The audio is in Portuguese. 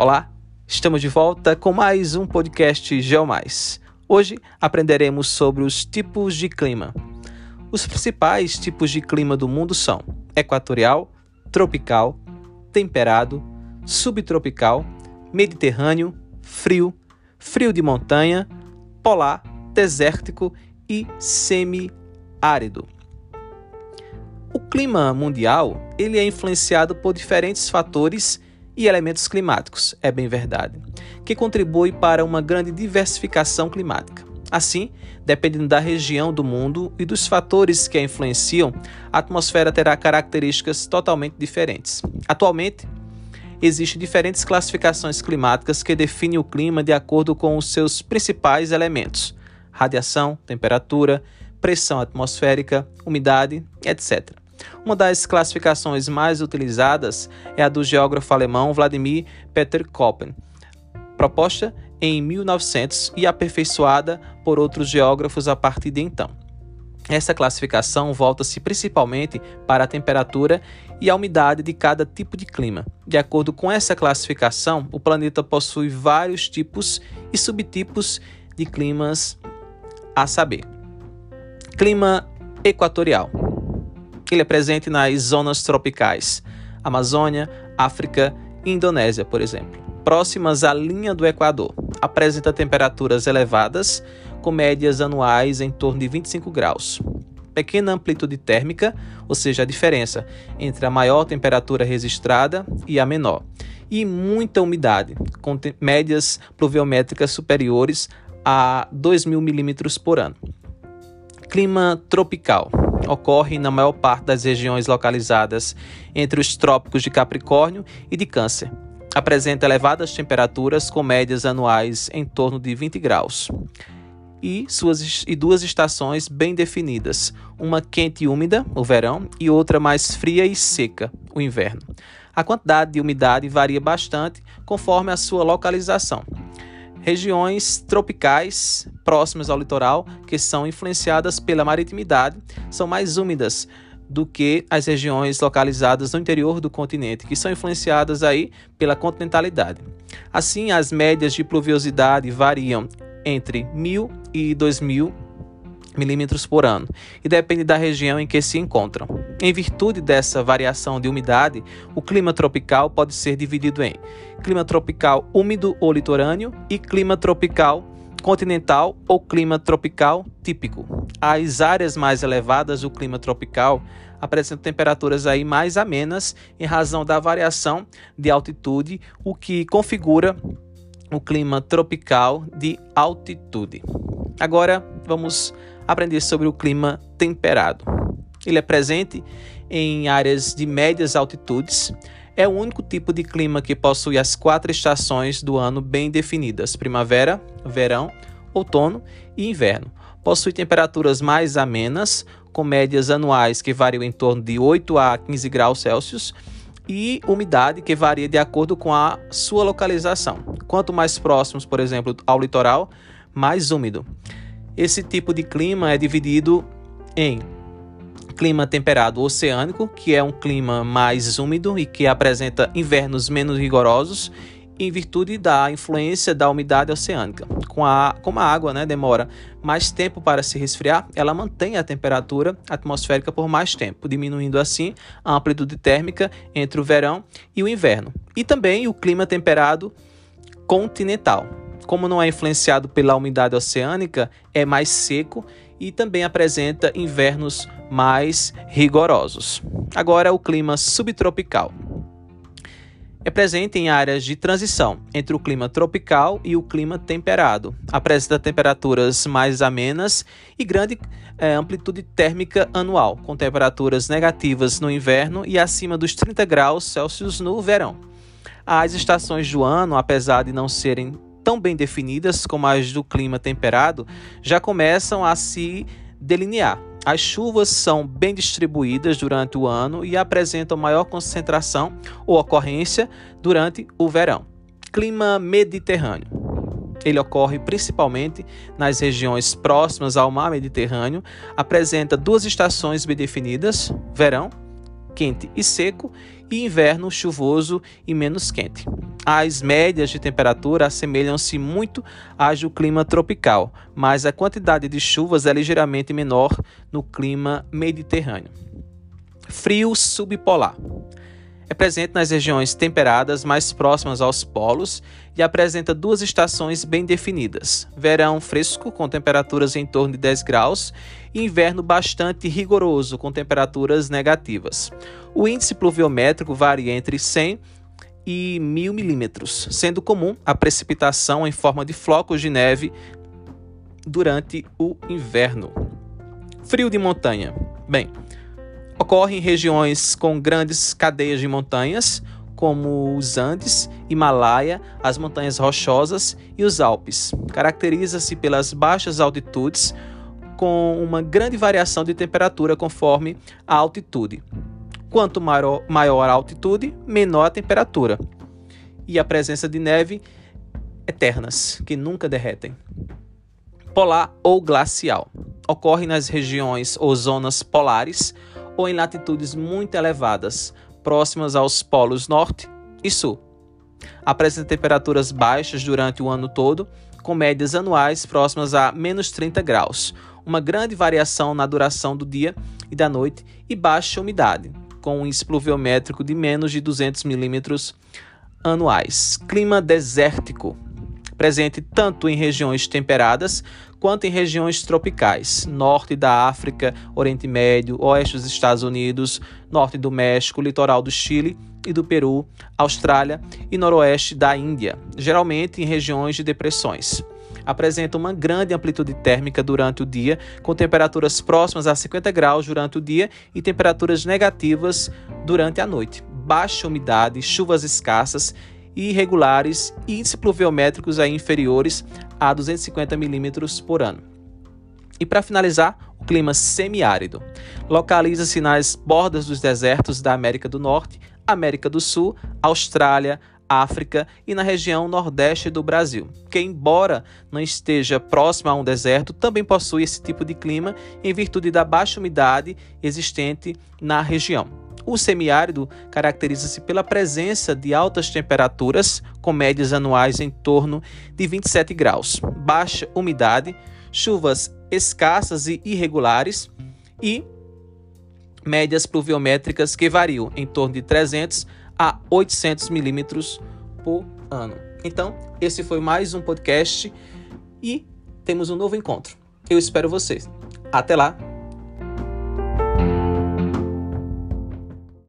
Olá, estamos de volta com mais um podcast Geomais. Hoje aprenderemos sobre os tipos de clima. Os principais tipos de clima do mundo são equatorial, tropical, temperado, subtropical, mediterrâneo, frio, frio de montanha, polar, desértico e semiárido. O clima mundial ele é influenciado por diferentes fatores e elementos climáticos, é bem verdade, que contribui para uma grande diversificação climática. Assim, dependendo da região do mundo e dos fatores que a influenciam, a atmosfera terá características totalmente diferentes. Atualmente, existem diferentes classificações climáticas que definem o clima de acordo com os seus principais elementos: radiação, temperatura, pressão atmosférica, umidade, etc. Uma das classificações mais utilizadas é a do geógrafo alemão Vladimir Peter Köppen, proposta em 1900 e aperfeiçoada por outros geógrafos a partir de então. Essa classificação volta-se principalmente para a temperatura e a umidade de cada tipo de clima. De acordo com essa classificação, o planeta possui vários tipos e subtipos de climas a saber. Clima equatorial ele é presente nas zonas tropicais, Amazônia, África e Indonésia, por exemplo. Próximas à linha do Equador, apresenta temperaturas elevadas, com médias anuais em torno de 25 graus. Pequena amplitude térmica, ou seja, a diferença entre a maior temperatura registrada e a menor. E muita umidade, com médias pluviométricas superiores a 2.000 milímetros por ano. Clima tropical ocorre na maior parte das regiões localizadas entre os trópicos de Capricórnio e de Câncer. Apresenta elevadas temperaturas com médias anuais em torno de 20 graus. E, suas, e duas estações bem definidas, uma quente e úmida, o verão, e outra mais fria e seca, o inverno. A quantidade de umidade varia bastante conforme a sua localização. Regiões tropicais próximas ao litoral, que são influenciadas pela maritimidade, são mais úmidas do que as regiões localizadas no interior do continente, que são influenciadas aí pela continentalidade. Assim, as médias de pluviosidade variam entre 1000 e 2000 milímetros por ano e depende da região em que se encontram. Em virtude dessa variação de umidade, o clima tropical pode ser dividido em clima tropical úmido ou litorâneo e clima tropical continental ou clima tropical típico. As áreas mais elevadas do clima tropical apresentam temperaturas aí mais amenas em razão da variação de altitude, o que configura o clima tropical de altitude. Agora vamos aprender sobre o clima temperado. Ele é presente em áreas de médias altitudes. É o único tipo de clima que possui as quatro estações do ano bem definidas: primavera, verão, outono e inverno. Possui temperaturas mais amenas, com médias anuais que variam em torno de 8 a 15 graus Celsius e umidade que varia de acordo com a sua localização. Quanto mais próximos, por exemplo, ao litoral, mais úmido. Esse tipo de clima é dividido em clima temperado oceânico, que é um clima mais úmido e que apresenta invernos menos rigorosos, em virtude da influência da umidade oceânica. Com a, como a água né, demora mais tempo para se resfriar, ela mantém a temperatura atmosférica por mais tempo, diminuindo assim a amplitude térmica entre o verão e o inverno. E também o clima temperado continental, como não é influenciado pela umidade oceânica, é mais seco e também apresenta invernos mais rigorosos. Agora, o clima subtropical. É presente em áreas de transição entre o clima tropical e o clima temperado. Apresenta temperaturas mais amenas e grande é, amplitude térmica anual, com temperaturas negativas no inverno e acima dos 30 graus Celsius no verão. As estações do ano, apesar de não serem tão bem definidas como as do clima temperado, já começam a se delinear. As chuvas são bem distribuídas durante o ano e apresentam maior concentração ou ocorrência durante o verão. Clima mediterrâneo. Ele ocorre principalmente nas regiões próximas ao mar Mediterrâneo, apresenta duas estações bem definidas: verão, quente e seco, e inverno chuvoso e menos quente. As médias de temperatura assemelham-se muito às do clima tropical, mas a quantidade de chuvas é ligeiramente menor no clima mediterrâneo. Frio subpolar. É presente nas regiões temperadas mais próximas aos polos e apresenta duas estações bem definidas: verão fresco, com temperaturas em torno de 10 graus, e inverno bastante rigoroso, com temperaturas negativas. O índice pluviométrico varia entre 100 e 1000 milímetros, sendo comum a precipitação em forma de flocos de neve durante o inverno. Frio de montanha. Bem, ocorre em regiões com grandes cadeias de montanhas, como os Andes, Himalaia, as montanhas rochosas e os Alpes. Caracteriza-se pelas baixas altitudes, com uma grande variação de temperatura conforme a altitude. Quanto maior, maior a altitude, menor a temperatura. E a presença de neve eternas, que nunca derretem. Polar ou glacial. Ocorre nas regiões ou zonas polares ou em latitudes muito elevadas, próximas aos polos norte e sul. Apresenta temperaturas baixas durante o ano todo, com médias anuais próximas a menos 30 graus, uma grande variação na duração do dia e da noite e baixa umidade, com um índice pluviométrico de menos de 200 milímetros anuais. Clima desértico, presente tanto em regiões temperadas quanto em regiões tropicais, norte da África, Oriente Médio, oeste dos Estados Unidos, norte do México, litoral do Chile e do Peru, Austrália e noroeste da Índia, geralmente em regiões de depressões apresenta uma grande amplitude térmica durante o dia, com temperaturas próximas a 50 graus durante o dia e temperaturas negativas durante a noite. Baixa umidade, chuvas escassas e irregulares e índices pluviométricos aí inferiores a 250 milímetros por ano. E para finalizar, o clima semiárido. Localiza-se nas bordas dos desertos da América do Norte, América do Sul, Austrália, África e na região nordeste do Brasil, que, embora não esteja próximo a um deserto, também possui esse tipo de clima em virtude da baixa umidade existente na região. O semiárido caracteriza-se pela presença de altas temperaturas, com médias anuais em torno de 27 graus, baixa umidade, chuvas escassas e irregulares e médias pluviométricas que variam em torno de 300 a 800 milímetros por ano. Então, esse foi mais um podcast e temos um novo encontro. Eu espero vocês. Até lá!